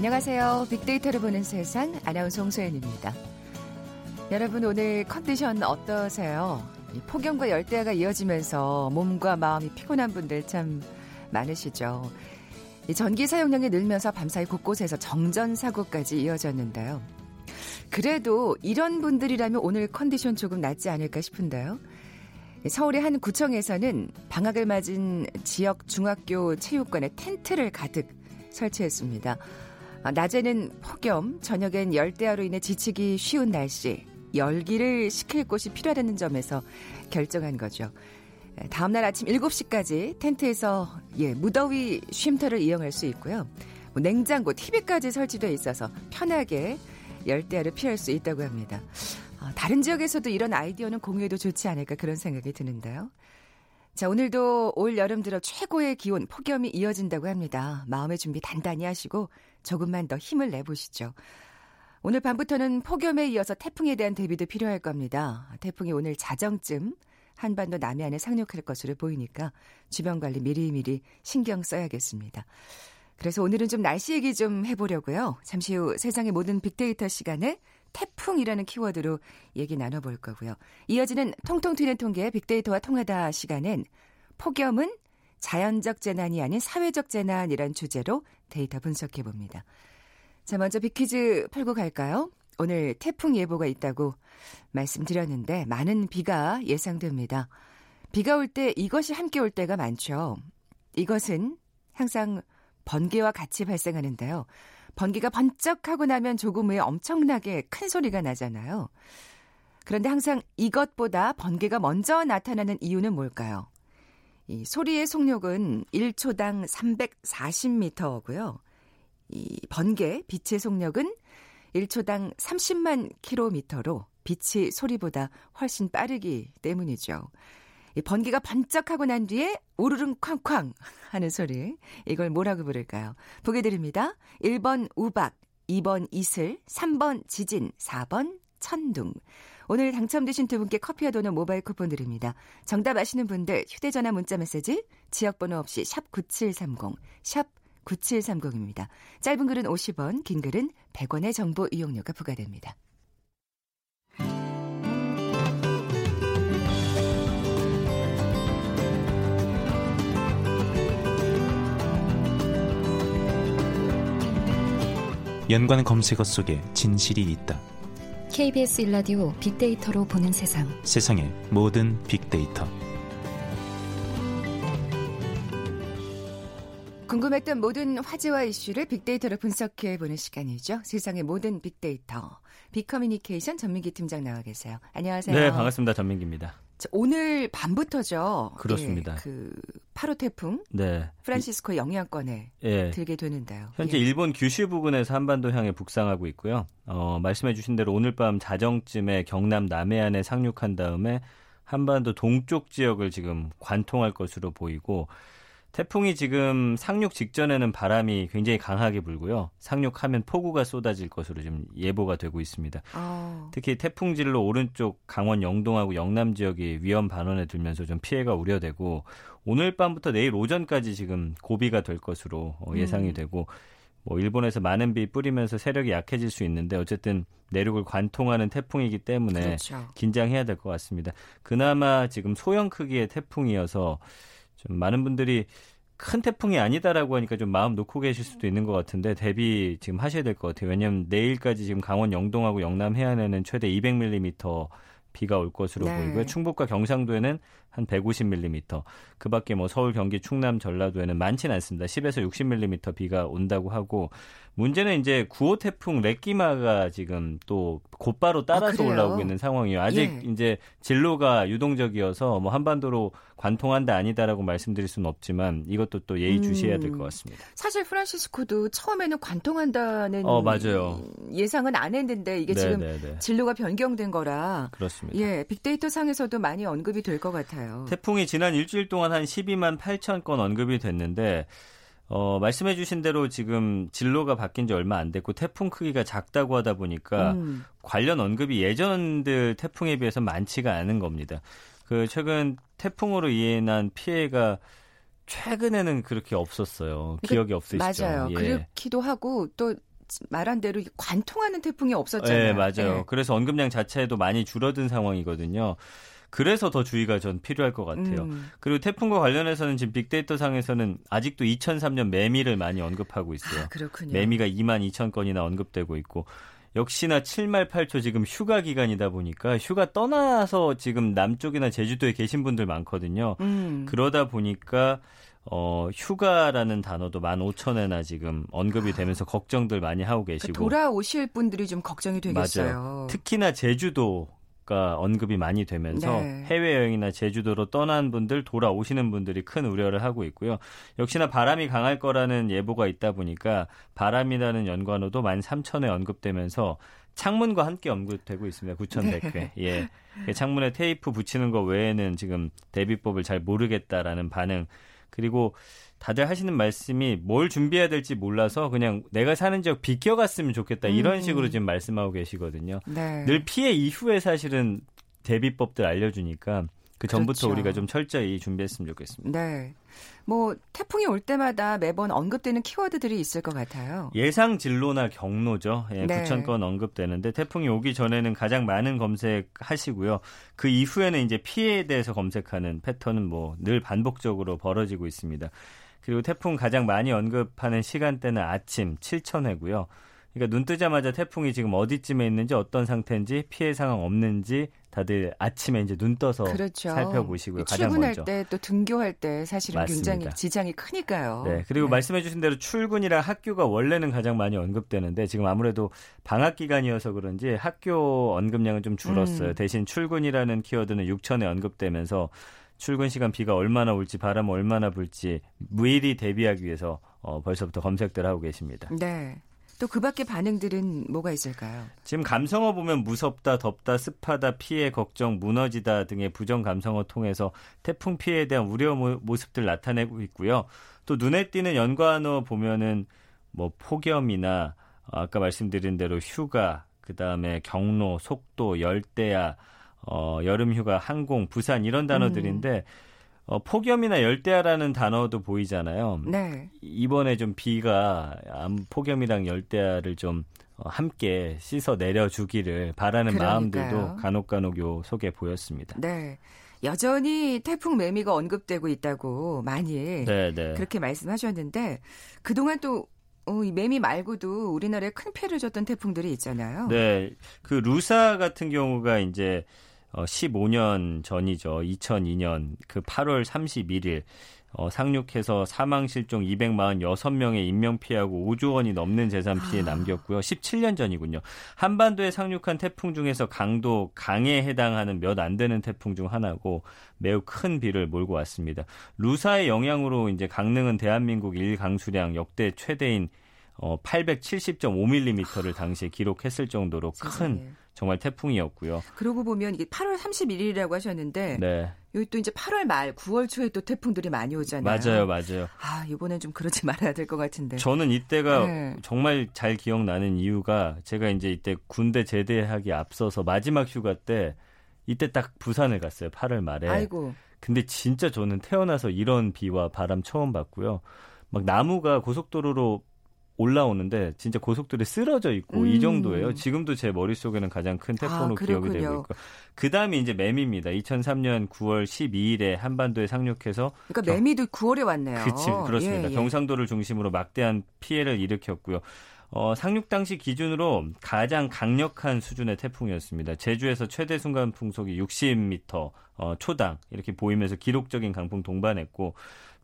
안녕하세요. 빅데이터를 보는 세상 아나운서 홍소연입니다. 여러분 오늘 컨디션 어떠세요? 폭염과 열대야가 이어지면서 몸과 마음이 피곤한 분들 참 많으시죠. 전기 사용량이 늘면서 밤사이 곳곳에서 정전 사고까지 이어졌는데요. 그래도 이런 분들이라면 오늘 컨디션 조금 낫지 않을까 싶은데요. 서울의 한 구청에서는 방학을 맞은 지역 중학교 체육관에 텐트를 가득 설치했습니다. 아, 낮에는 폭염, 저녁엔 열대야로 인해 지치기 쉬운 날씨, 열기를 식힐 곳이 필요하다는 점에서 결정한 거죠. 다음날 아침 7시까지 텐트에서 예, 무더위 쉼터를 이용할 수 있고요. 뭐 냉장고, TV까지 설치되어 있어서 편하게 열대야를 피할 수 있다고 합니다. 아, 다른 지역에서도 이런 아이디어는 공유해도 좋지 않을까 그런 생각이 드는데요. 자, 오늘도 올 여름 들어 최고의 기온, 폭염이 이어진다고 합니다. 마음의 준비 단단히 하시고 조금만 더 힘을 내보시죠. 오늘 밤부터는 폭염에 이어서 태풍에 대한 대비도 필요할 겁니다. 태풍이 오늘 자정쯤 한반도 남해안에 상륙할 것으로 보이니까 주변 관리 미리미리 신경 써야겠습니다. 그래서 오늘은 좀 날씨 얘기 좀 해보려고요. 잠시 후 세상의 모든 빅데이터 시간에 태풍이라는 키워드로 얘기 나눠볼 거고요. 이어지는 통통 튀는 통계 빅데이터와 통하다 시간엔 폭염은 자연적 재난이 아닌 사회적 재난이란 주제로 데이터 분석해 봅니다. 자, 먼저 빅퀴즈 풀고 갈까요? 오늘 태풍 예보가 있다고 말씀드렸는데 많은 비가 예상됩니다. 비가 올 때 이것이 함께 올 때가 많죠. 이것은 항상 번개와 같이 발생하는데요. 번개가 번쩍하고 나면 조금 후에 엄청나게 큰 소리가 나잖아요. 그런데 항상 이것보다 번개가 먼저 나타나는 이유는 뭘까요? 이 소리의 속력은 1초당 340m고요. 이 번개, 빛의 속력은 1초당 30만 킬로미터로 빛이 소리보다 훨씬 빠르기 때문이죠. 이 번개가 반짝하고 난 뒤에 우르릉 쾅쾅 하는 소리. 이걸 뭐라고 부를까요? 보게 드립니다. 1번 우박, 2번 이슬, 3번 지진, 4번 천둥. 오늘 당첨되신 두 분께 커피와 도넛 모바일 쿠폰 드립니다. 정답 아시는 분들 휴대전화 문자 메시지 지역번호 없이 샵 9730, 샵 9730입니다. 짧은 글은 50원, 긴 글은 100원의 정보 이용료가 부과됩니다. 연관 검색어 속에 진실이 있다. KBS 일라디오 빅데이터로 보는 세상. 세상의 모든 빅데이터. 궁금했던 모든 화제와 이슈를 빅데이터로 분석해 보는 시간이죠. 세상의 모든 빅데이터. 빅커뮤니케이션 전민기 팀장 나와 계세요. 안녕하세요. 네, 반갑습니다. 전민기입니다. 오늘 밤부터죠. 그렇습니다. 예, 그 8호 태풍 네. 프란시스코 영향권에 예. 들게 되는데요. 현재 예. 일본 규슈 부근에서 한반도 향해 북상하고 있고요. 어, 말씀해 주신 대로 오늘 밤 자정쯤에 경남 남해안에 상륙한 다음에 한반도 동쪽 지역을 지금 관통할 것으로 보이고 태풍이 지금 상륙 직전에는 바람이 굉장히 강하게 불고요. 상륙하면 폭우가 쏟아질 것으로 지금 예보가 되고 있습니다. 어. 특히 태풍진로 오른쪽 강원 영동하고 영남 지역이 위험 반원에 들면서 좀 피해가 우려되고 오늘 밤부터 내일 오전까지 지금 고비가 될 것으로 어, 예상이 음. 되고 뭐 일본에서 많은 비 뿌리면서 세력이 약해질 수 있는데 어쨌든 내륙을 관통하는 태풍이기 때문에 그렇죠. 긴장해야 될 것 같습니다. 그나마 지금 소형 크기의 태풍이어서 좀 많은 분들이 큰 태풍이 아니다라고 하니까 좀 마음 놓고 계실 수도 있는 것 같은데 대비 지금 하셔야 될 것 같아요. 왜냐하면 내일까지 지금 강원 영동하고 영남 해안에는 최대 200mm 비가 올 것으로 네. 보이고요. 충북과 경상도에는 한 150mm. 그 밖에 뭐 서울, 경기, 충남, 전라도에는 많지는 않습니다. 10에서 60mm 비가 온다고 하고 문제는 이제 9호 태풍 레끼마가 지금 또 곧바로 따라서 아, 올라오고 있는 상황이에요. 아직 예. 이제 진로가 유동적이어서 뭐 한반도로 관통한다 아니다라고 말씀드릴 수는 없지만 이것도 또 예의 주시해야 될것 음. 같습니다. 사실 프란시스코도 처음에는 관통한다는 어, 맞아요. 예상은 안 했는데 이게 네, 지금 네, 네. 진로가 변경된 거라 그렇습니다. 예, 빅데이터 상에서도 많이 언급이 될 것 같아요. 태풍이 지난 일주일 동안 한 12만 8천 건 언급이 됐는데 어, 말씀해 주신 대로 지금 진로가 바뀐 지 얼마 안 됐고 태풍 크기가 작다고 하다 보니까 음. 관련 언급이 예전들 태풍에 비해서 많지가 않은 겁니다. 그 최근 태풍으로 인한 피해가 최근에는 그렇게 없었어요. 기억이 없으시죠? 맞아요. 예. 그렇기도 하고 또 말한 대로 관통하는 태풍이 없었잖아요. 네, 맞아요. 네. 그래서 언급량 자체도 많이 줄어든 상황이거든요. 그래서 더 주의가 전 필요할 것 같아요. 음. 그리고 태풍과 관련해서는 지금 빅데이터 상에서는 아직도 2003년 매미를 많이 언급하고 있어요. 아, 그렇군요. 매미가 2만 2천 건이나 언급되고 있고 역시나 7말 8초 지금 휴가 기간이다 보니까 휴가 떠나서 지금 남쪽이나 제주도에 계신 분들 많거든요. 음. 그러다 보니까 어, 휴가라는 단어도 15,000회나 지금 언급이 되면서 걱정들 많이 하고 그러니까 계시고 돌아오실 분들이 좀 걱정이 되겠어요. 맞아요. 특히나 제주도 가 언급이 많이 되면서 네. 해외여행이나 제주도로 떠난 분들, 돌아오시는 분들이 큰 우려를 하고 있고요. 역시나 바람이 강할 거라는 예보가 있다 보니까 바람이라는 연관어도 13,000회 언급되면서 창문과 함께 언급되고 있습니다. 9,100회. 네. 예. 그 창문에 테이프 붙이는 거 외에는 지금 대비법을 잘 모르겠다라는 반응. 그리고 다들 하시는 말씀이 뭘 준비해야 될지 몰라서 그냥 내가 사는 지역 비껴갔으면 좋겠다. 이런 음. 식으로 지금 말씀하고 계시거든요. 네. 늘 피해 이후에 사실은 대비법들 알려주니까 그 전부터 그렇죠. 우리가 좀 철저히 준비했으면 좋겠습니다. 네. 뭐 태풍이 올 때마다 매번 언급되는 키워드들이 있을 것 같아요. 예상 진로나 경로죠. 예, 네. 9천 건 언급되는데 태풍이 오기 전에는 가장 많은 검색하시고요. 그 이후에는 이제 피해에 대해서 검색하는 패턴은 뭐 늘 반복적으로 벌어지고 있습니다. 그리고 태풍 가장 많이 언급하는 시간대는 아침 7천 회고요. 그러니까 눈 뜨자마자 태풍이 지금 어디쯤에 있는지 어떤 상태인지 피해 상황 없는지 다들 아침에 이제 눈 떠서 그렇죠. 살펴보시고요. 가장 출근할. 때 또 등교할 때 사실은 맞습니다. 굉장히 지장이 크니까요. 네, 그리고 말씀해주신 대로 출근이랑 학교가 원래는 가장 많이 언급되는데 지금 아무래도 방학 기간이어서 그런지 학교 언급량은 좀 줄었어요. 음. 대신 출근이라는 키워드는 6천에 언급되면서 출근 시간 비가 얼마나 올지 바람 얼마나 불지 미리 대비하기 위해서 어, 벌써부터 검색들 하고 계십니다. 네. 또 그 밖에 반응들은 뭐가 있을까요? 지금 감성어 보면 무섭다, 덥다, 습하다, 피해, 걱정, 무너지다 등의 부정 감성어 통해서 태풍 피해에 대한 우려 모- 모습들 나타내고 있고요. 또 눈에 띄는 연관어 보면은 뭐 폭염이나 어, 아까 말씀드린 대로 휴가, 그 다음에 경로, 속도, 열대야, 어, 여름휴가, 항공, 부산 이런 단어들인데 어, 폭염이나 열대야라는 단어도 보이잖아요. 네. 이번에 좀 비가 암- 폭염이랑 열대야를 좀 어, 함께 씻어 내려주기를 바라는 그러니까요. 마음들도 간혹간혹 요 속에 보였습니다. 네. 여전히 태풍 매미가 언급되고 있다고 많이 네, 네. 그렇게 말씀하셨는데 그동안 또 어, 이 매미 말고도 우리나라에 큰 피해를 줬던 태풍들이 있잖아요. 네, 그 루사 같은 경우가 이제 어, 15년 전이죠. 2002년 그 8월 31일 어, 상륙해서 사망 실종 246명의 인명 피해하고 5조 원이 넘는 재산 피해 남겼고요. 17년 전이군요. 한반도에 상륙한 태풍 중에서 강도 강에 해당하는 몇 안 되는 태풍 중 하나고 매우 큰 비를 몰고 왔습니다. 루사의 영향으로 이제 강릉은 대한민국 일강수량 역대 최대인 어, 870.5mm를 당시에 기록했을 정도로 큰. 정말 태풍이었고요. 그러고 보면 이게 8월 31일이라고 하셨는데 네, 여기 또 이제 8월 말, 9월 초에 또 태풍들이 많이 오잖아요. 맞아요, 맞아요. 아, 이번엔 좀 그러지 말아야 될 것 같은데. 저는 이때가 네. 정말 잘 기억나는 이유가 제가 이제 이때 군대 제대하기 앞서서 마지막 휴가 때 이때 딱 부산을 갔어요. 8월 말에. 아이고. 근데 진짜 저는 태어나서 이런 비와 바람 처음 봤고요. 막 나무가 고속도로로 올라오는데 진짜 고속도로에 쓰러져 있고 음. 이 정도예요. 지금도 제 머릿속에는 가장 큰 태풍으로 아, 기억이 되고. 있고. 그다음에 이제 매미입니다. 2003년 9월 12일에 한반도에 상륙해서 그러니까 매미도 9월에 왔네요. 그치, 그렇습니다. 예, 예. 경상도를 중심으로 막대한 피해를 일으켰고요. 어, 상륙 당시 기준으로 가장 강력한 수준의 태풍이었습니다. 제주에서 최대 순간 풍속이 60m 어, 초당 이렇게 보이면서 기록적인 강풍 동반했고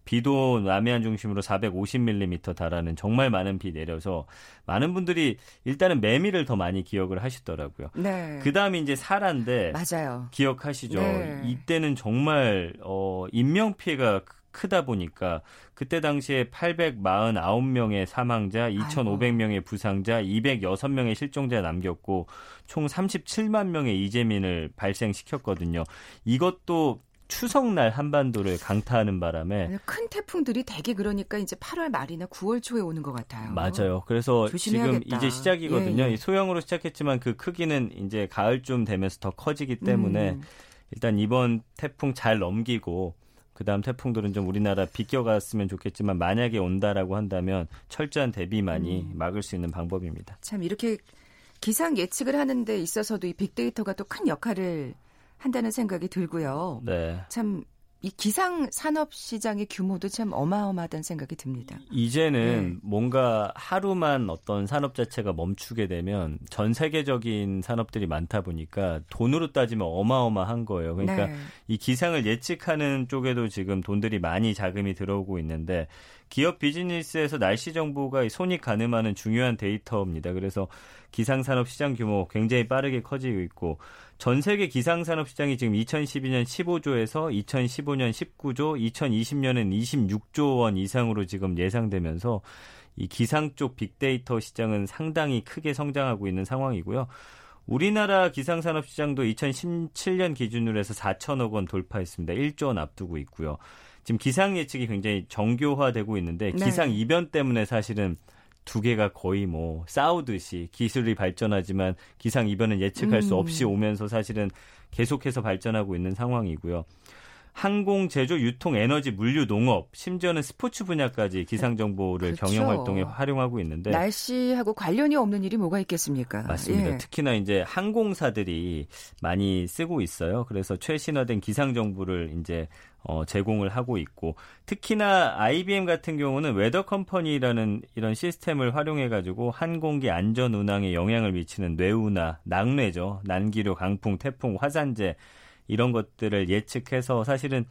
비도 남해안 중심으로 450mm 달하는 정말 많은 비 내려서 많은 분들이 일단은 매미를 더 많이 기억을 하시더라고요. 네. 그 다음이 이제 사라인데 맞아요. 기억하시죠? 네. 이때는 정말 어 인명 피해가 크- 크다 보니까 그때 당시에 849명의 사망자, 2,500명의 부상자, 206명의 실종자 남겼고 총 37만 명의 이재민을 발생시켰거든요. 이것도 추석날 한반도를 강타하는 바람에 큰 태풍들이 대개 그러니까 이제 8월 말이나 9월 초에 오는 것 같아요. 맞아요. 그래서 조심해야겠다. 지금 이제 시작이거든요. 예, 예. 이 소형으로 시작했지만 그 크기는 이제 가을쯤 되면서 더 커지기 때문에 음. 일단 이번 태풍 잘 넘기고 그다음 태풍들은 좀 우리나라 비껴갔으면 좋겠지만 만약에 온다라고 한다면 철저한 대비만이 음. 막을 수 있는 방법입니다. 참 이렇게 기상 예측을 하는 데 있어서도 이 빅데이터가 또 큰 역할을 한다는 생각이 들고요. 네. 참 이 기상 산업 시장의 규모도 참 어마어마하다는 생각이 듭니다. 이제는 네. 뭔가 하루만 어떤 산업 자체가 멈추게 되면 전 세계적인 산업들이 많다 보니까 돈으로 따지면 어마어마한 거예요. 그러니까 네. 이 기상을 예측하는 쪽에도 지금 돈들이 많이 자금이 들어오고 있는데 기업 비즈니스에서 날씨 정보가 손이 가늠하는 중요한 데이터입니다. 그래서 기상 산업 시장 규모 굉장히 빠르게 커지고 있고 전 세계 기상산업 시장이 지금 2012년 15조에서 2015년 19조, 2020년엔 26조 원 이상으로 지금 예상되면서 이 기상 쪽 빅데이터 시장은 상당히 크게 성장하고 있는 상황이고요. 우리나라 기상산업 시장도 2017년 기준으로 해서 4천억 원 돌파했습니다. 1조 원 앞두고 있고요. 지금 기상 예측이 굉장히 정교화되고 있는데 네. 기상 이변 때문에 사실은 두 개가 거의 뭐 싸우듯이 기술이 발전하지만 기상 이변은 예측할 음. 수 없이 오면서 사실은 계속해서 발전하고 있는 상황이고요. 항공, 제조, 유통, 에너지, 물류, 농업, 심지어는 스포츠 분야까지 기상 정보를 그렇죠. 경영 활동에 활용하고 있는데 날씨하고 관련이 없는 일이 뭐가 있겠습니까? 맞습니다. 예. 특히나 이제 항공사들이 많이 쓰고 있어요. 그래서 최신화된 기상 정보를 이제 어, 제공을 하고 있고 특히나 IBM 같은 경우는 Weather Company라는 이런 시스템을 활용해 가지고 항공기 안전 운항에 영향을 미치는 뇌우나 낙뢰죠. 난기류, 강풍, 태풍, 화산재 이런 것들을 예측해서 사실은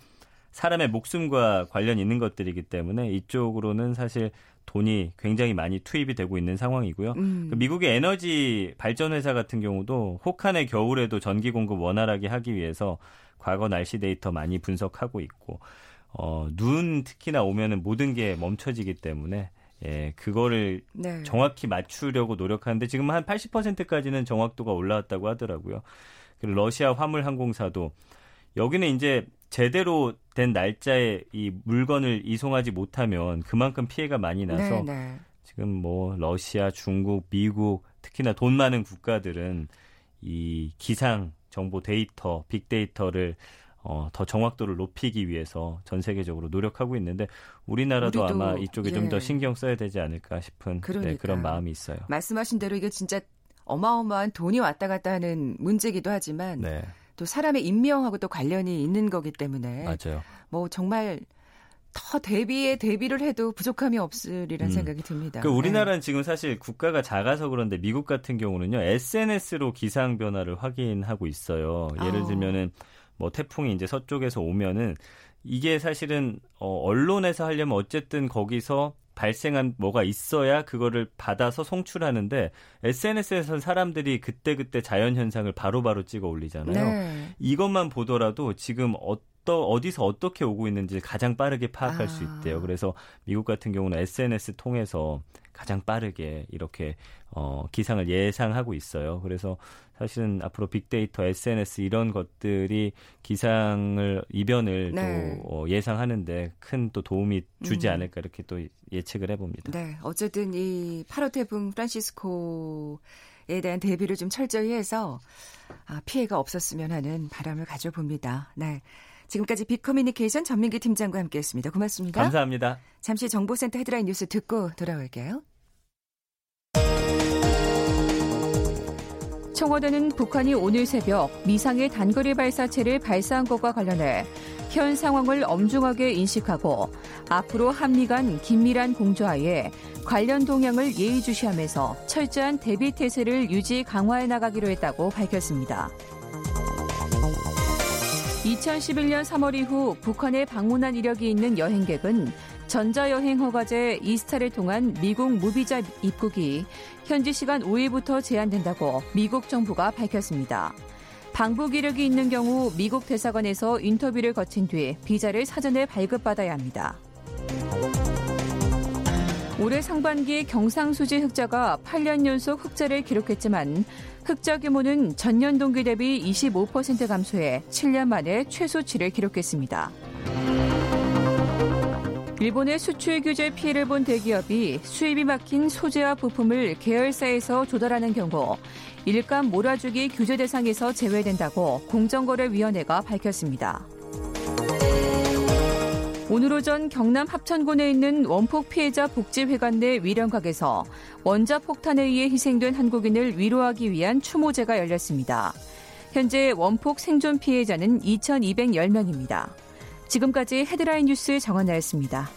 사람의 목숨과 관련 있는 것들이기 때문에 이쪽으로는 사실 돈이 굉장히 많이 투입이 되고 있는 상황이고요. 음. 그 미국의 에너지 발전 회사 같은 경우도 혹한의 겨울에도 전기 공급 원활하게 하기 위해서 과거 날씨 데이터 많이 분석하고 있고 어, 눈 특히나 오면은 모든 게 멈춰지기 때문에 예, 그거를 네. 정확히 맞추려고 노력하는데 지금 한 80%까지는 정확도가 올라왔다고 하더라고요. 그리고 러시아 화물 항공사도 여기는 이제 제대로 된 날짜에 이 물건을 이송하지 못하면 그만큼 피해가 많이 나서 네, 네. 지금 뭐 러시아, 중국, 미국 특히나 돈 많은 국가들은 이 기상 정보 데이터, 빅데이터를 어, 더 정확도를 높이기 위해서 전 세계적으로 노력하고 있는데 우리나라도 아마 이쪽에 예. 좀더 신경 써야 되지 않을까 싶은 네, 그런 마음이 있어요. 말씀하신 대로 이게 진짜 어마어마한 돈이 왔다 갔다 하는 문제기도 하지만 네. 또 사람의 인명하고 또 관련이 있는 거기 때문에 맞아요. 뭐 정말 더 대비에 대비를 해도 부족함이 없으리란 음. 생각이 듭니다. 그 우리나라는 네. 지금 사실 국가가 작아서 그런데 미국 같은 경우는요 SNS로 기상 변화를 확인하고 있어요. 예를 어. 들면은 뭐 태풍이 이제 서쪽에서 오면은 이게 사실은 어, 언론에서 하려면 어쨌든 거기서 발생한 뭐가 있어야 그거를 받아서 송출하는데 SNS에서는 사람들이 그때그때 자연 현상을 바로바로 찍어 올리잖아요. 네. 이것만 보더라도 지금 어떤 어디서 어떻게 오고 있는지 가장 빠르게 파악할 아. 수 있대요. 그래서 미국 같은 경우는 SNS 통해서 가장 빠르게 이렇게 어, 기상을 예상하고 있어요. 그래서 사실은 앞으로 빅데이터, SNS 이런 것들이 기상을 이변을 네. 또 어, 예상하는데 큰 또 도움이 주지 음. 않을까 이렇게 또 예측을 해봅니다. 네, 어쨌든 이 8호 태풍 프란시스코 에 대한 대비를 좀 철저히 해서 아, 피해가 없었으면 하는 바람을 가져봅니다. 네. 지금까지 빅커뮤니케이션 전민기 팀장과 함께했습니다. 고맙습니다. 감사합니다. 잠시 정보센터 헤드라인 뉴스 듣고 돌아올게요. 청와대는 북한이 오늘 새벽 미상의 단거리 발사체를 발사한 것과 관련해 현 상황을 엄중하게 인식하고 앞으로 한미 간 긴밀한 공조하에 관련 동향을 예의주시하면서 철저한 대비 태세를 유지 강화해 나가기로 했다고 밝혔습니다. 2011년 3월 이후 북한에 방문한 이력이 있는 여행객은 전자여행 허가제 이스타를 통한 미국 무비자 입국이 현지 시간 5일부터 제한된다고 미국 정부가 밝혔습니다. 방북 이력이 있는 경우 미국 대사관에서 인터뷰를 거친 뒤 비자를 사전에 발급받아야 합니다. 올해 상반기 경상수지 흑자가 8년 연속 흑자를 기록했지만 흑자 규모는 전년 동기 대비 25% 감소해 7년 만에 최소치를 기록했습니다. 일본의 수출 규제 피해를 본 대기업이 수입이 막힌 소재와 부품을 계열사에서 조달하는 경우 일감 몰아주기 규제 대상에서 제외된다고 공정거래위원회가 밝혔습니다. 오늘 오전 경남 합천군에 있는 원폭 피해자 복지회관 내 위령각에서 원자 폭탄에 의해 희생된 한국인을 위로하기 위한 추모제가 열렸습니다. 현재 원폭 생존 피해자는 2,210명입니다. 지금까지 헤드라인 뉴스 정원나였습니다.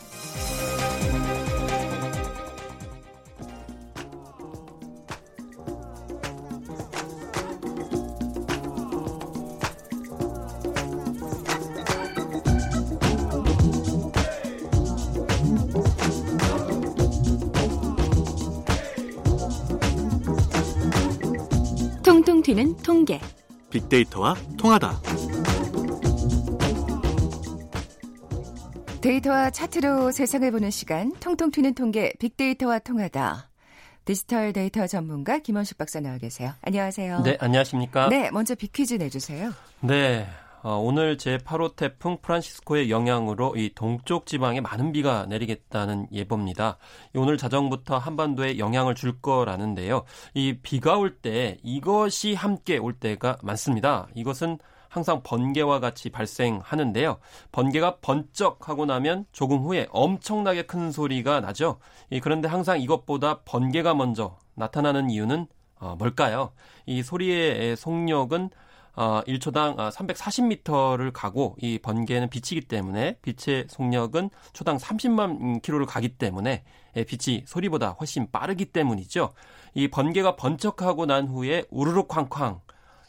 통통 튀는 통계. 빅데이터와 통하다. 데이터와 차트로 세상을 보는 시간, 통통 튀는 통계, 빅데이터와 통하다. 디지털 데이터 전문가 김원식 박사 나와 계세요. 안녕하세요. 네, 안녕하십니까? 네, 먼저 빅퀴즈 내주세요. 네, 어, 오늘 제8호 태풍 프란시스코의 영향으로 이 동쪽 지방에 많은 비가 내리겠다는 예보입니다. 오늘 자정부터 한반도에 영향을 줄 거라는데요. 이 비가 올 때 이것이 함께 올 때가 많습니다. 이것은 항상 번개와 같이 발생하는데요. 번개가 번쩍 하고 나면 조금 후에 엄청나게 큰 소리가 나죠. 그런데 항상 이것보다 번개가 먼저 나타나는 이유는 어, 뭘까요? 이 소리의 속력은 어, 1초당 340m를 가고 이 번개는 빛이기 때문에 빛의 속력은 초당 30만 킬로를 가기 때문에 빛이 소리보다 훨씬 빠르기 때문이죠. 이 번개가 번쩍하고 난 후에 우르르 쾅쾅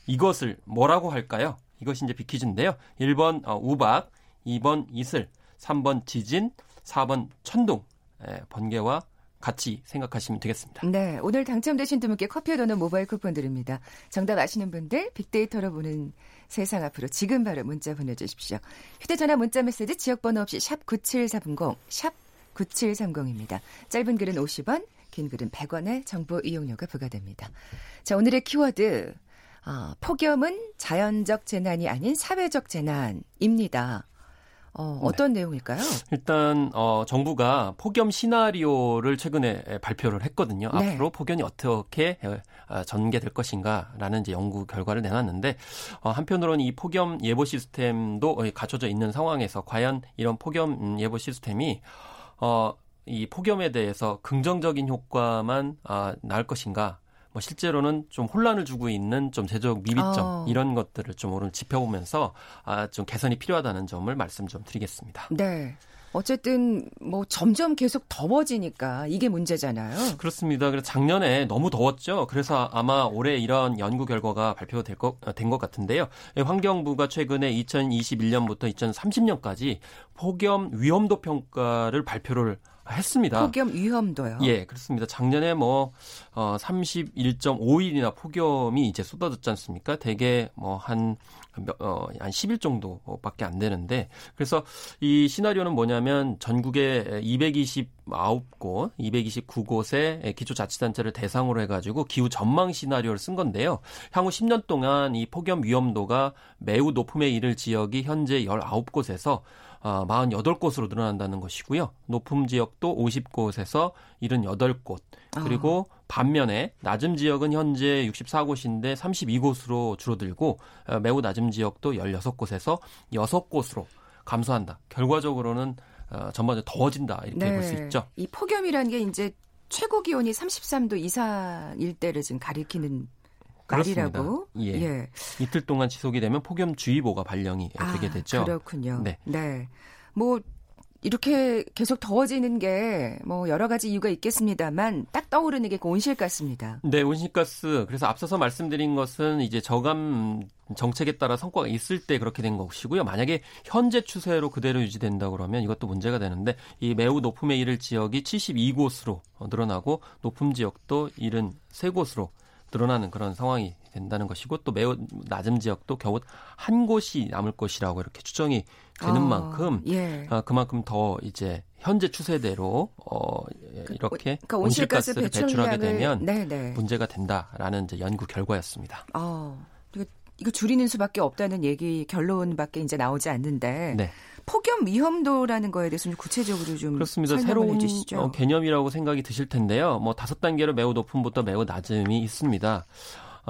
이것을 뭐라고 할까요? 이것이 이제 비퀴즈인데요. 1번 어, 우박, 2번 이슬, 3번 지진, 4번 천둥. 예, 번개와 같이 생각하시면 되겠습니다. 네, 오늘 당첨되신 두 분께 커피와 도넛 모바일 쿠폰 드립니다. 정답 아시는 분들 빅데이터로 보는 세상 앞으로 지금 바로 문자 보내주십시오. 휴대전화 문자 메시지 지역번호 없이 샵 9730, 샵 9730입니다. 짧은 글은 50원, 긴 글은 100원의 정보 이용료가 부과됩니다. 자, 오늘의 키워드 아, 폭염은 자연적 재난이 아닌 사회적 재난입니다. 어, 어떤 네. 내용일까요? 일단 어, 정부가 폭염 시나리오를 최근에 발표를 했거든요. 네. 앞으로 폭염이 어떻게 어, 전개될 것인가라는 이제 연구 결과를 내놨는데 어, 한편으로는 이 폭염 예보 시스템도 갖춰져 있는 상황에서 과연 이런 폭염 예보 시스템이 어, 이 폭염에 대해서 긍정적인 효과만 아, 나을 것인가 뭐 실제로는 좀 혼란을 주고 있는 좀 제도적 미비점 어. 이런 것들을 좀 오늘 짚어보면서 아, 좀 개선이 필요하다는 점을 말씀 좀 드리겠습니다. 네. 어쨌든 뭐 점점 계속 더워지니까 이게 문제잖아요. 그렇습니다. 그래서 작년에 너무 더웠죠. 그래서 아마 올해 이런 연구 결과가 발표될 것된 것 같은데요. 환경부가 최근에 2021년부터 2030년까지 폭염 위험도 평가를 발표를 했습니다. 폭염 위험도요. 예, 그렇습니다. 작년에 뭐 어, 31.5일이나 폭염이 이제 쏟아졌지 않습니까? 대개 뭐한 어, 한 10일 정도밖에 안 되는데 그래서 이 시나리오는 뭐냐면 전국에 229곳, 229곳의 기초자치단체를 대상으로 해가지고 기후 전망 시나리오를 쓴 건데요. 향후 10년 동안 이 폭염 위험도가 매우 높음에 이를 지역이 현재 19곳에서 어, 48 곳으로 늘어난다는 것이고요. 높음 지역도 50곳에서 78곳. 그리고 아. 반면에 낮은 지역은 현재 64곳인데 32곳으로 줄어들고 어, 매우 낮은 지역도 16곳에서 6곳으로 감소한다. 결과적으로는 어, 전반적으로 더워진다. 이렇게 네. 볼수 있죠. 이 폭염이라는 게 이제 최고 기온이 33도 이상일 때를 지금 가리키는 말이라고. 예. 예. 이틀 동안 지속이 되면 폭염주의보가 발령이 아, 되게 되죠. 그렇군요. 네. 네. 뭐 이렇게 계속 더워지는 게 뭐 여러 가지 이유가 있겠습니다만 딱 떠오르는 게 그 온실가스입니다. 네, 온실가스. 그래서 앞서서 말씀드린 것은 이제 저감 정책에 따라 성과가 있을 때 그렇게 된 것이고요. 만약에 현재 추세로 그대로 유지된다 그러면 이것도 문제가 되는데 이 매우 높음에 이를 지역이 72곳으로 늘어나고 높음 지역도 73곳으로 늘어나는 그런 상황이 된다는 것이고 또 매우 낮은 지역도 겨우 한 곳이 남을 것이라고 이렇게 추정이 되는 어, 만큼 예. 어, 그만큼 더 이제 현재 추세대로 어 이렇게 그러니까 온실가스 를 배출하게 되면 네네. 문제가 된다라는 이제 연구 결과였습니다. 어. 이거 줄이는 수밖에 없다는 얘기 결론밖에 이제 나오지 않는데 네. 폭염 위험도라는 거에 대해서 좀 구체적으로 좀 그렇습니다. 새로운 어, 개념이라고 생각이 드실 텐데요. 뭐 다섯 단계로 매우 높음부터 매우 낮음이 있습니다.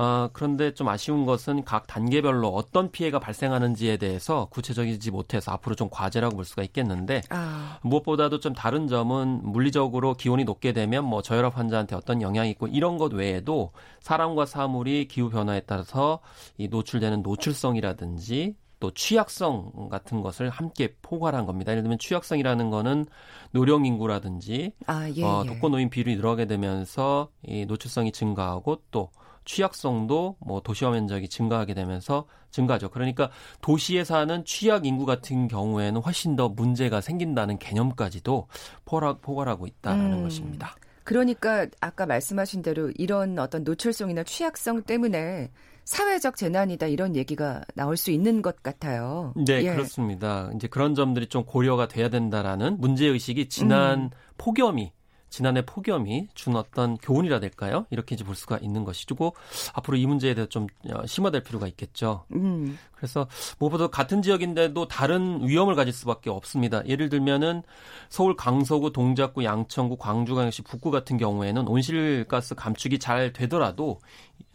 아, 그런데 좀 아쉬운 것은 각 단계별로 어떤 피해가 발생하는지에 대해서 구체적이지 못해서 앞으로 좀 과제라고 볼 수가 있겠는데 아. 무엇보다도 좀 다른 점은 물리적으로 기온이 높게 되면 뭐 저혈압 환자한테 어떤 영향이 있고 이런 것 외에도 사람과 사물이 기후 변화에 따라서 이 노출되는 노출성이라든지 또 취약성 같은 것을 함께 포괄한 겁니다. 예를 들면 취약성이라는 거는 노령 인구라든지 아, 예, 어, 예. 독거 노인 비율이 늘어가게 되면서 이 노출성이 증가하고 또 취약성도 뭐 도시화 면적이 증가하게 되면서 증가하죠. 그러니까 도시에 사는 취약 인구 같은 경우에는 훨씬 더 문제가 생긴다는 개념까지도 포괄, 포괄하고 있다라는 음. 것입니다. 그러니까 아까 말씀하신 대로 이런 어떤 노출성이나 취약성 때문에 사회적 재난이다 이런 얘기가 나올 수 있는 것 같아요. 네, 예. 그렇습니다. 이제 그런 점들이 좀 고려가 돼야 된다라는 문제 의식이 지난 음. 폭염이 지난해 폭염이 준 어떤 교훈이라 될까요? 이렇게 이제 볼 수가 있는 것이고 앞으로 이 문제에 대해서 좀 어, 심화될 필요가 있겠죠. 음. 그래서 무엇보다 같은 지역인데도 다른 위험을 가질 수밖에 없습니다. 예를 들면은 서울 강서구, 동작구, 양천구, 광주광역시 북구 같은 경우에는 온실가스 감축이 잘 되더라도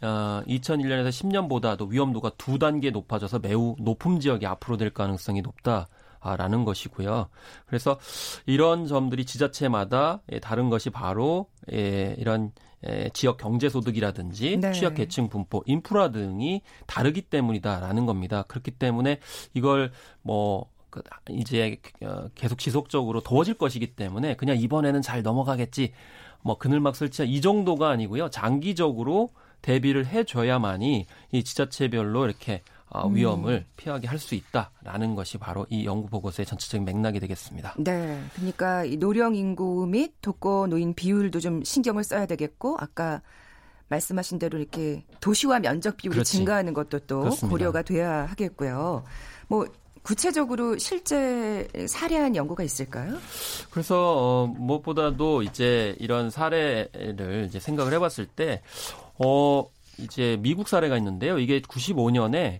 어, 2001년에서 10년보다도 위험도가 두 단계 높아져서 매우 높은 지역이 앞으로 될 가능성이 높다. 라는 것이고요. 그래서 이런 점들이 지자체마다 예, 다른 것이 바로 예, 이런 예, 지역 경제 소득이라든지 네. 취약 계층 분포, 인프라 등이 다르기 때문이다라는 겁니다. 그렇기 때문에 이걸 뭐 그, 이제 어, 계속 지속적으로 더워질 것이기 때문에 그냥 이번에는 잘 넘어가겠지. 뭐 그늘막 설치 이 정도가 아니고요. 장기적으로 대비를 해줘야만이 이 지자체별로 이렇게 어, 위험을 피하게 할 수 있다라는 것이 바로 이 연구 보고서의 전체적인 맥락이 되겠습니다. 네. 그러니까 이 노령 인구 및 독거 노인 비율도 좀 신경을 써야 되겠고 아까 말씀하신 대로 이렇게 도시화 면적 비율이 그렇지. 증가하는 것도 또 그렇습니다. 고려가 돼야 하겠고요. 뭐 구체적으로 실제 사례한 연구가 있을까요? 그래서 어, 무엇보다도 이제 이런 사례를 이제 생각을 해봤을 때 어, 이제 미국 사례가 있는데요. 이게 95년에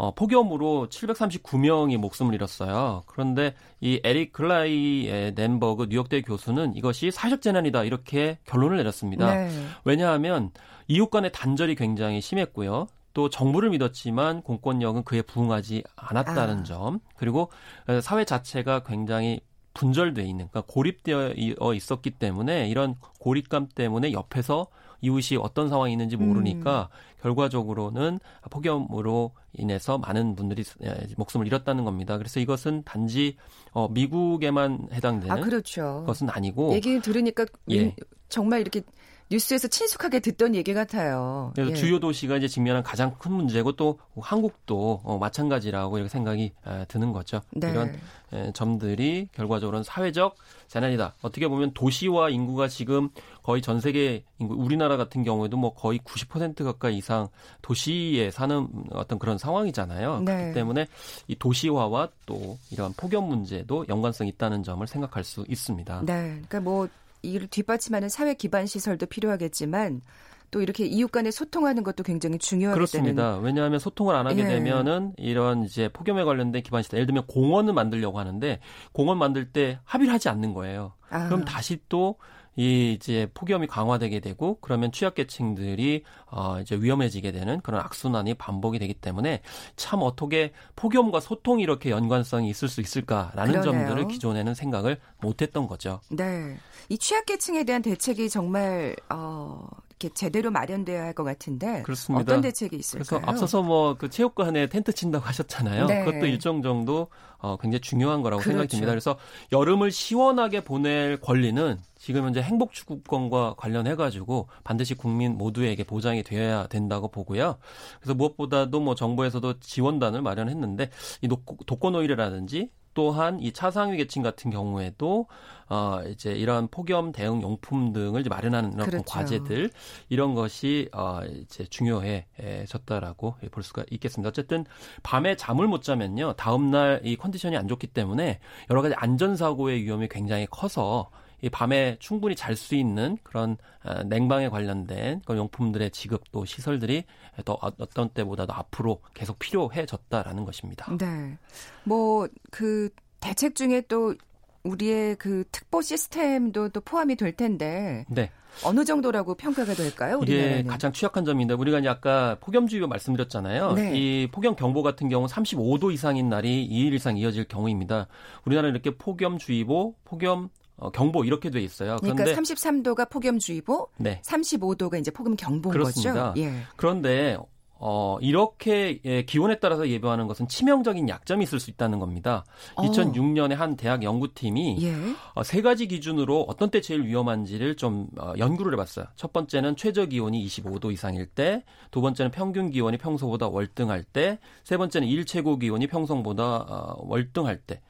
어, 폭염으로 739명이 목숨을 잃었어요. 그런데 이 에릭 글라이 넨버그 뉴욕대 교수는 이것이 사회적 재난이다 이렇게 결론을 내렸습니다. 네. 왜냐하면 이웃 간의 단절이 굉장히 심했고요. 또 정부를 믿었지만 공권력은 그에 부응하지 않았다는 아. 점. 그리고 어, 사회 자체가 굉장히 분절돼 있는, 그러니까 고립되어 이- 어 있었기 때문에 이런 고립감 때문에 옆에서 이웃이 어떤 상황이 있는지 모르니까 결과적으로는 폭염으로 인해서 많은 분들이 에, 목숨을 잃었다는 겁니다. 그래서 이것은 단지 어, 미국에만 해당되는 아 그렇죠. 것은 아니고 얘기 들으니까 예. 민- 정말 이렇게 뉴스에서 친숙하게 듣던 얘기 같아요. 그래서 예. 주요 도시가 이제 직면한 가장 큰 문제고 또 한국도 어, 마찬가지라고 이렇게 생각이 에, 드는 거죠. 네. 이런 에, 점들이 결과적으로는 사회적 재난이다. 어떻게 보면 도시와 인구가 지금 거의 전 세계 인구, 우리나라 같은 경우에도 뭐 거의 90% 가까이 이상 도시에 사는 어떤 그런 상황이잖아요. 네. 그렇기 때문에 이 도시화와 또 이런 폭염 문제도 연관성이 있다는 점을 생각할 수 있습니다. 네. 그러니까 뭐 이를 뒷받침하는 사회 기반 시설도 필요하겠지만 또 이렇게 이웃 간에 소통하는 것도 굉장히 중요하기 때문에 그렇습니다. 왜냐하면 소통을 안 하게 예. 되면은 이런 이제 폭염에 관련된 기반 시설, 예를 들면 공원을 만들려고 하는데 공원 만들 때 합의를 하지 않는 거예요. 아, 그럼 다시 또 이 이제 폭염이 강화되게 되고 그러면 취약계층들이 어 이제 위험해지게 되는 그런 악순환이 반복이 되기 때문에 참 어떻게 폭염과 소통이 이렇게 연관성이 있을 수 있을까라는 그러네요. 점들을 기존에는 생각을 못했던 거죠. 네. 이 취약계층에 대한 대책이 정말 어 이렇게 제대로 마련돼야 할 것 같은데 그렇습니다. 어떤 대책이 있을까요? 그래서 앞서서 뭐 그 체육관에 텐트 친다고 하셨잖아요. 네. 그것도 일정 정도 어, 굉장히 중요한 거라고 생각이 그렇죠. 듭니다. 그래서 여름을 시원하게 보낼 권리는 지금 현재 행복축구권과 관련해 가지고 반드시 국민 모두에게 보장이 되어야 된다고 보고요. 그래서 무엇보다도 뭐 정부에서도 지원단을 마련했는데 이 독- 독거노일이라든지 또한 이 차상위 계층 같은 경우에도 어 이제 이러한 폭염 대응 용품 등을 마련하는 이런 그렇죠. 과제들 이런 것이 어 이제 중요해졌다라고 볼 수가 있겠습니다. 어쨌든 밤에 잠을 못 자면요 다음 날 이 컨디션이 안 좋기 때문에 여러 가지 안전 사고의 위험이 굉장히 커서 이 밤에 충분히 잘 수 있는 그런 어, 냉방에 관련된 그런 용품들의 지급 또 시설들이 더 어- 어떤 때보다도 앞으로 계속 필요해졌다라는 것입니다. 네. 뭐 그 대책 중에 또 우리의 그 특보 시스템도 또 포함이 될 텐데 네. 어느 정도라고 평가가 될까요? 우리나라는? 가장 취약한 점인데 우리가 이제 아까 폭염주의보 말씀드렸잖아요. 네. 이 폭염 경보 같은 경우 35도 이상인 날이 2일 이상 이어질 경우입니다. 우리나라는 이렇게 폭염주의보, 폭염 어, 경보 이렇게 돼 있어요. 그러니까 그런데 33도가 폭염주의보, 네. 35도가 이제 폭염 경보인 그렇습니다. 거죠. 예. 그런데 어, 이렇게 예, 기온에 따라서 예보하는 것은 치명적인 약점이 있을 수 있다는 겁니다. 어. 2006년에 한 대학 연구팀이 예. 어, 세 가지 기준으로 어떤 때 제일 위험한지를 좀 어, 연구를 해봤어요. 첫 번째는 최저 기온이 25도 이상일 때, 두 번째는 평균 기온이 평소보다 월등할 때, 세 번째는 일 최고 기온이 평소보다 어, 월등할 때.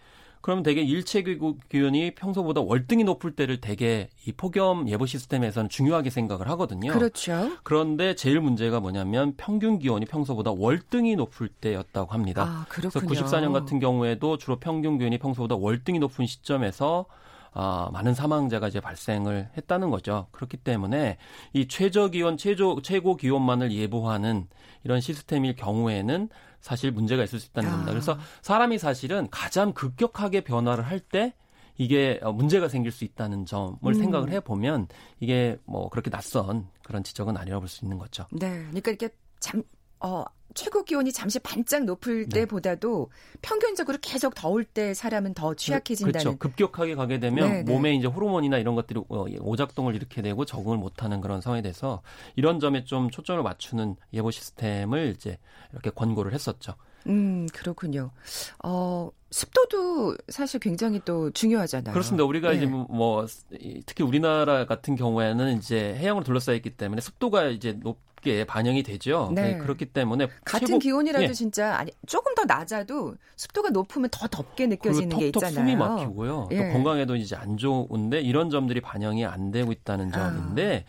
그러면 대개 일체고 기온이 평소보다 월등히 높을 때를 대개 이 폭염 예보 시스템에서는 중요하게 생각을 하거든요. 그렇죠. 그런데 제일 문제가 뭐냐면 평균 기온이 평소보다 월등히 높을 때였다고 합니다. 아, 그래서 그렇군요. 94년 같은 경우에도 주로 평균 기온이 평소보다 월등히 높은 시점에서 아, 많은 사망자가 이제 발생을 했다는 거죠. 그렇기 때문에 이 최저 기온, 최저, 최고 기온만을 예보하는 이런 시스템일 경우에는 사실 문제가 있을 수 있다는 아. 겁니다. 그래서 사람이 사실은 가장 급격하게 변화를 할때 이게 어, 문제가 생길 수 있다는 점을 음. 생각을 해보면 이게 뭐 그렇게 낯선 그런 지적은 아니라고 볼수 있는 거죠. 네. 그러니까 이렇게 잠, 어, 최고 기온이 잠시 반짝 높을 네. 때보다도 평균적으로 계속 더울 때 사람은 더 취약해진다는. 그렇죠. 급격하게 가게 되면 네, 네. 몸에 이제 호르몬이나 이런 것들이 어, 오작동을 일으키게 되고 적응을 못 하는 그런 상황이 돼서 이런 점에 좀 초점을 맞추는 예보 시스템을 이제 이렇게 권고를 했었죠. 음, 그렇군요. 어, 습도도 사실 굉장히 또 중요하잖아요. 그렇습니다. 우리가 예. 이제 뭐 이- 특히 우리나라 같은 경우에는 이제 해양으로 둘러싸여 있기 때문에 습도가 이제 높게 반영이 되죠. 네. 네, 그렇기 때문에 같은 최고- 기온이라도 예. 진짜 아니 조금 더 낮아도 습도가 높으면 더 덥게 느껴지는 게 있잖아요. 숨이 막히고요. 예. 또 건강에도 이제 안 좋은데 이런 점들이 반영이 안 되고 있다는 아. 점인데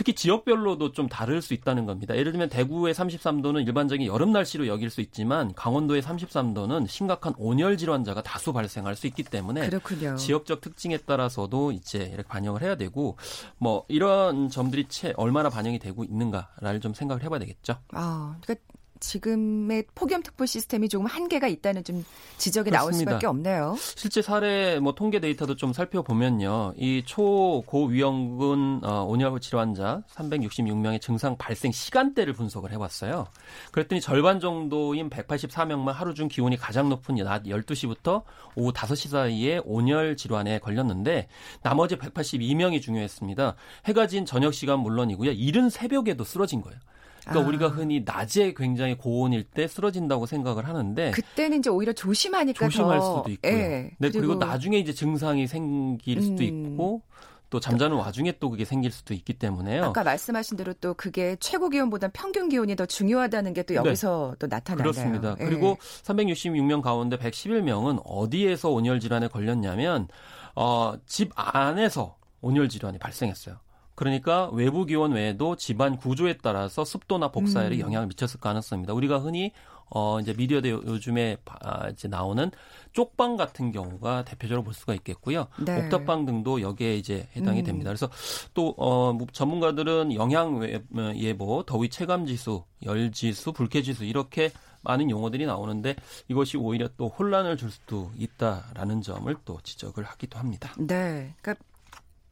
특히 지역별로도 좀 다를 수 있다는 겁니다. 예를 들면 대구의 33도는 일반적인 여름 날씨로 여길 수 있지만 강원도의 33도는 심각한 온열 질환자가 다수 발생할 수 있기 때문에 그렇군요. 지역적 특징에 따라서도 이제 이렇게 반영을 해야 되고 뭐 이런 점들이 채 얼마나 반영이 되고 있는가를 좀 생각을 해봐야 되겠죠. 아, 그러니까 지금의 폭염특보 시스템이 조금 한계가 있다는 좀 지적이 나올 그렇습니다. 수밖에 없네요. 실제 사례 뭐 통계 데이터도 좀 살펴보면요. 이 초고위험군 어, 온열 질환자 366명의 증상 발생 시간대를 분석을 해봤어요. 그랬더니 절반 정도인 184명만 하루 중 기온이 가장 높은 낮 12시부터 오후 5시 사이에 온열 질환에 걸렸는데 나머지 182명이 중요했습니다. 해가 진 저녁 시간 물론이고요. 이른 새벽에도 쓰러진 거예요. 그러니까 아. 우리가 흔히 낮에 굉장히 고온일 때 쓰러진다고 생각을 하는데 그때는 이제 오히려 조심하니까 조심할 더, 수도 있고요. 예, 네, 그리고, 나중에 이제 증상이 생길 수도 음. 있고 또 잠자는 와중에 또 그게 생길 수도 있기 때문에요. 아까 말씀하신 대로 또 그게 최고 기온보다 평균 기온이 더 중요하다는 게 또 여기서 또 나타나요. 네. 그렇습니다. 그리고 366명 가운데 111명은 어디에서 온열 질환에 걸렸냐면 어, 집 안에서 온열 질환이 발생했어요. 그러니까 외부 기온 외에도 집안 구조에 따라서 습도나 복사열에 음. 영향을 미쳤을 가능성입니다. 우리가 흔히 어 이제 미디어에 요- 요즘에 바- 이제 나오는 쪽방 같은 경우가 대표적으로 볼 수가 있겠고요. 네. 옥탑방 등도 여기에 이제 해당이 음. 됩니다. 그래서 또어 전문가들은 영양 외- 어, 예보, 더위 체감 지수, 열 지수, 불쾌 지수 이렇게 많은 용어들이 나오는데 이것이 오히려 또 혼란을 줄 수도 있다라는 점을 또 지적을 하기도 합니다. 네. 그러니까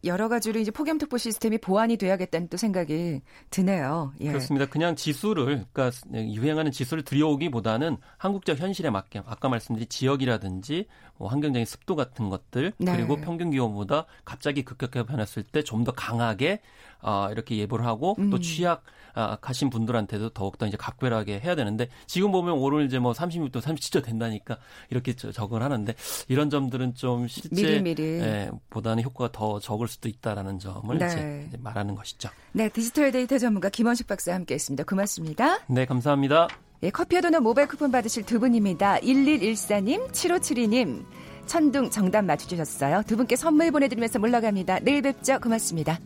여러 가지로 이제 폭염특보 시스템이 보완이 돼야겠다는 또 생각이 드네요. 예. 그렇습니다. 그냥 지수를 그러니까 유행하는 지수를 들여오기보다는 한국적 현실에 맞게 아까 말씀드린 지역이라든지 뭐 환경적인 습도 같은 것들 네. 그리고 평균 기온보다 갑자기 급격하게 변했을 때 좀 더 강하게 아, 이렇게 예보를 하고 또 음. 취약 하신 분들한테도 더욱더 이제 각별하게 해야 되는데 지금 보면 오늘 이제 뭐 36도, 37도 된다니까 이렇게 저- 적응을 하는데 이런 점들은 좀 실제 미리미리. 예, 보다는 효과가 더 적을 수도 있다라는 점을 네. 이제 이제 말하는 것이죠. 네, 디지털 데이터 전문가 김원식 박사와 함께했습니다. 고맙습니다. 네, 감사합니다. 예, 커피와 도넛 모바일 쿠폰 받으실 두 분입니다. 1114님, 7572님, 천둥 정답 맞춰주셨어요. 두 분께 선물 보내드리면서 물러갑니다. 내일 뵙죠. 고맙습니다.